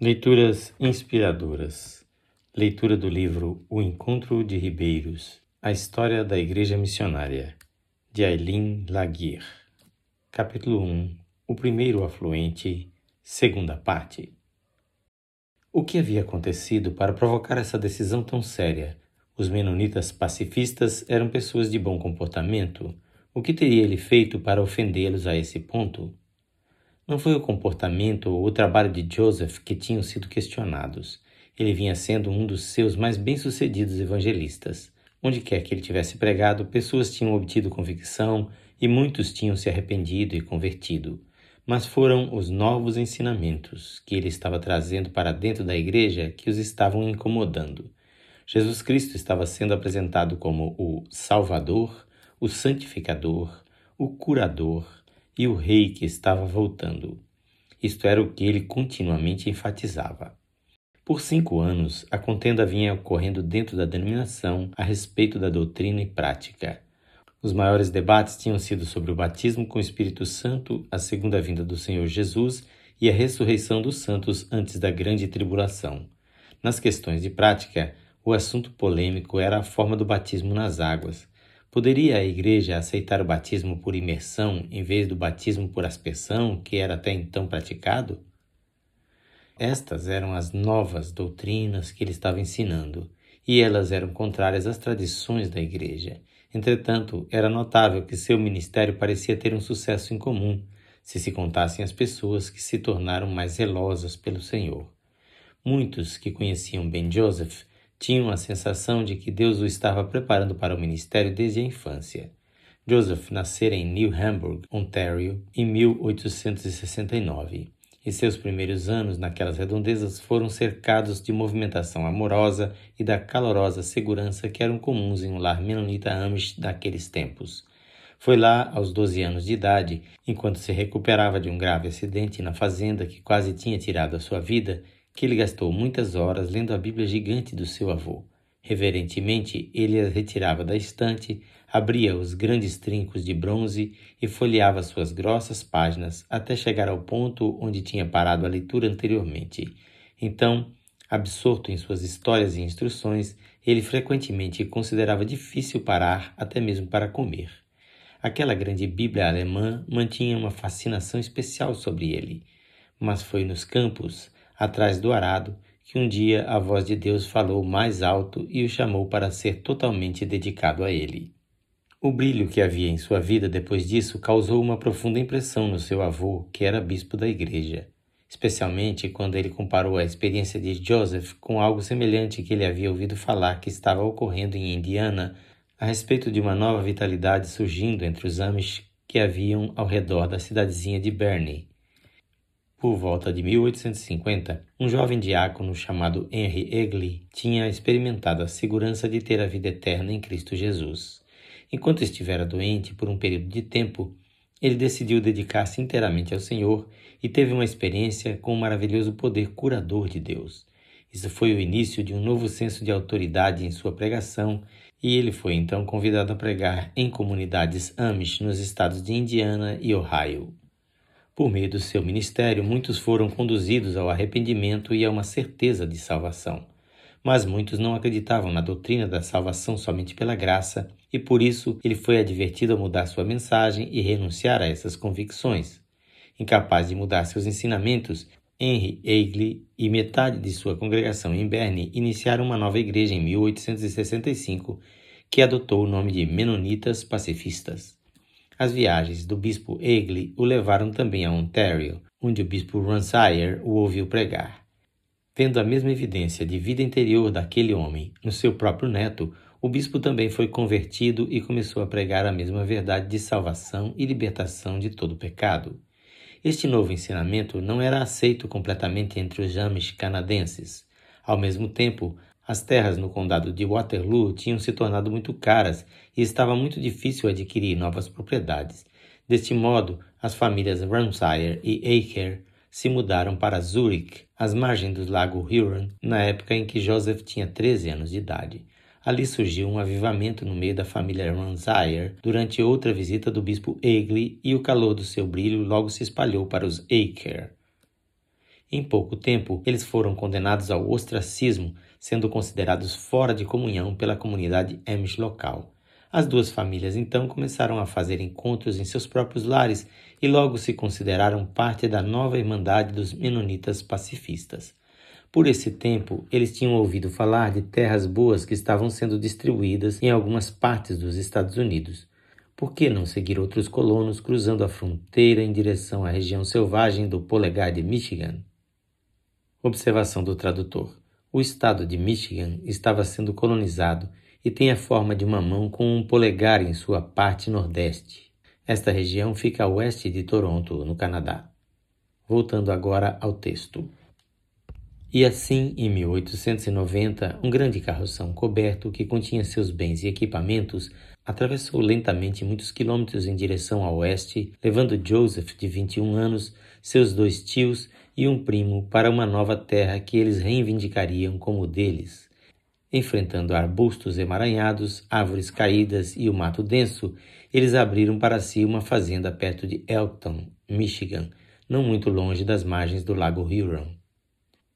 Leituras inspiradoras. Leitura do livro O Encontro de Ribeiros, a história da Igreja Missionária, de Aileen Laguerre. Capítulo 1. O primeiro afluente, segunda parte. O que havia acontecido para provocar essa decisão tão séria? Os menonitas pacifistas eram pessoas de bom comportamento. O que teria ele feito para ofendê-los a esse ponto? Não foi o comportamento ou o trabalho de Joseph que tinham sido questionados. Ele vinha sendo um dos seus mais bem-sucedidos evangelistas. Onde quer que ele tivesse pregado, pessoas tinham obtido convicção e muitos tinham se arrependido e convertido. Mas foram os novos ensinamentos que ele estava trazendo para dentro da igreja que os estavam incomodando. Jesus Cristo estava sendo apresentado como o Salvador, o Santificador, o Curador, e o rei que estava voltando. Isto era o que ele continuamente enfatizava. Por cinco anos, a contenda vinha ocorrendo dentro da denominação a respeito da doutrina e prática. Os maiores debates tinham sido sobre o batismo com o Espírito Santo, a segunda vinda do Senhor Jesus e a ressurreição dos santos antes da grande tribulação. Nas questões de prática, o assunto polêmico era a forma do batismo nas águas, Poderia a Igreja aceitar o batismo por imersão em vez do batismo por aspersão que era até então praticado? Estas eram as novas doutrinas que ele estava ensinando, e elas eram contrárias às tradições da Igreja. Entretanto, era notável que seu ministério parecia ter um sucesso em comum, se se contassem as pessoas que se tornaram mais zelosas pelo Senhor. Muitos que conheciam bem Joseph tinham a sensação de que Deus o estava preparando para o ministério desde a infância. Joseph nascera em New Hamburg, Ontário, em 1869, e seus primeiros anos naquelas redondezas foram cercados de movimentação amorosa e da calorosa segurança que eram comuns em um lar menonita Amish daqueles tempos. Foi lá, aos 12 anos de idade, enquanto se recuperava de um grave acidente na fazenda que quase tinha tirado a sua vida, que ele gastou muitas horas lendo a Bíblia gigante do seu avô. Reverentemente, ele a retirava da estante, abria os grandes trincos de bronze e folheava suas grossas páginas até chegar ao ponto onde tinha parado a leitura anteriormente. Então, absorto em suas histórias e instruções, ele frequentemente considerava difícil parar até mesmo para comer. Aquela grande Bíblia alemã mantinha uma fascinação especial sobre ele, mas foi nos campos, atrás do arado, que um dia a voz de Deus falou mais alto e o chamou para ser totalmente dedicado a ele. O brilho que havia em sua vida depois disso causou uma profunda impressão no seu avô, que era bispo da igreja, especialmente quando ele comparou a experiência de Joseph com algo semelhante que ele havia ouvido falar que estava ocorrendo em Indiana a respeito de uma nova vitalidade surgindo entre os Amish que haviam ao redor da cidadezinha de Bernie. Por volta de 1850, um jovem diácono chamado Henry Egley tinha experimentado a segurança de ter a vida eterna em Cristo Jesus. Enquanto estivera doente por um período de tempo, ele decidiu dedicar-se inteiramente ao Senhor e teve uma experiência com o maravilhoso poder curador de Deus. Isso foi o início de um novo senso de autoridade em sua pregação e ele foi então convidado a pregar em comunidades Amish nos estados de Indiana e Ohio. Por meio do seu ministério, muitos foram conduzidos ao arrependimento e a uma certeza de salvação. Mas muitos não acreditavam na doutrina da salvação somente pela graça, e por isso ele foi advertido a mudar sua mensagem e renunciar a essas convicções. Incapaz de mudar seus ensinamentos, Henry Eigley e metade de sua congregação em Berne iniciaram uma nova igreja em 1865 que adotou o nome de Menonitas Pacifistas. As viagens do bispo Egley o levaram também a Ontário, onde o bispo Ransire o ouviu pregar. Vendo a mesma evidência de vida interior daquele homem no seu próprio neto, o bispo também foi convertido e começou a pregar a mesma verdade de salvação e libertação de todo pecado. Este novo ensinamento não era aceito completamente entre os Amish canadenses. Ao mesmo tempo, as terras no condado de Waterloo tinham se tornado muito caras e estava muito difícil adquirir novas propriedades. Deste modo, as famílias Ramsire e Aker se mudaram para Zurich, às margens do lago Huron, na época em que Joseph tinha 13 anos de idade. Ali surgiu um avivamento no meio da família Ramsire durante outra visita do bispo Egley e o calor do seu brilho logo se espalhou para os Aker. Em pouco tempo, eles foram condenados ao ostracismo, sendo considerados fora de comunhão pela comunidade Amish local. As duas famílias então começaram a fazer encontros em seus próprios lares e logo se consideraram parte da nova Irmandade dos Menonitas Pacifistas. Por esse tempo, eles tinham ouvido falar de terras boas que estavam sendo distribuídas em algumas partes dos Estados Unidos. Por que não seguir outros colonos cruzando a fronteira em direção à região selvagem do Polegar de Michigan? Observação do tradutor: O estado de Michigan estava sendo colonizado e tem a forma de uma mão com um polegar em sua parte nordeste. Esta região fica a oeste de Toronto, no Canadá. Voltando agora ao texto. E assim, em 1890, um grande carroção coberto que continha seus bens e equipamentos atravessou lentamente muitos quilômetros em direção a oeste, levando Joseph, de 21 anos, seus dois tios e um primo para uma nova terra que eles reivindicariam como deles. Enfrentando arbustos emaranhados, árvores caídas e o mato denso, eles abriram para si uma fazenda perto de Elkton, Michigan, não muito longe das margens do lago Huron.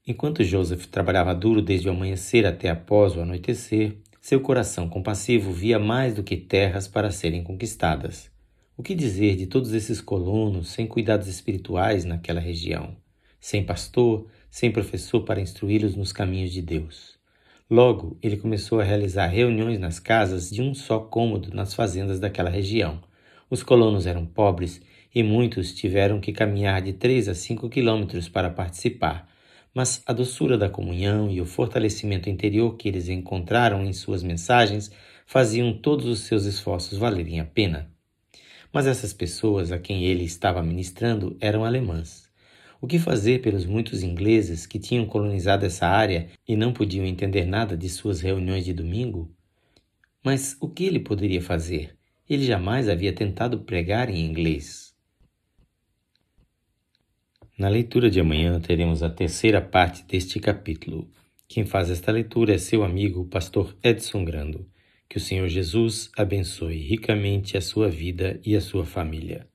Enquanto Joseph trabalhava duro desde o amanhecer até após o anoitecer, seu coração compassivo via mais do que terras para serem conquistadas. O que dizer de todos esses colonos sem cuidados espirituais naquela região? Sem pastor, sem professor para instruí-los nos caminhos de Deus. Logo, ele começou a realizar reuniões nas casas de um só cômodo nas fazendas daquela região. Os colonos eram pobres e muitos tiveram que caminhar de três a cinco quilômetros para participar, mas a doçura da comunhão e o fortalecimento interior que eles encontraram em suas mensagens faziam todos os seus esforços valerem a pena. Mas essas pessoas a quem ele estava ministrando eram alemãs. O que fazer pelos muitos ingleses que tinham colonizado essa área e não podiam entender nada de suas reuniões de domingo? Mas o que ele poderia fazer? Ele jamais havia tentado pregar em inglês. Na leitura de amanhã teremos a terceira parte deste capítulo. Quem faz esta leitura é seu amigo, o pastor Edson Grando. Que o Senhor Jesus abençoe ricamente a sua vida e a sua família.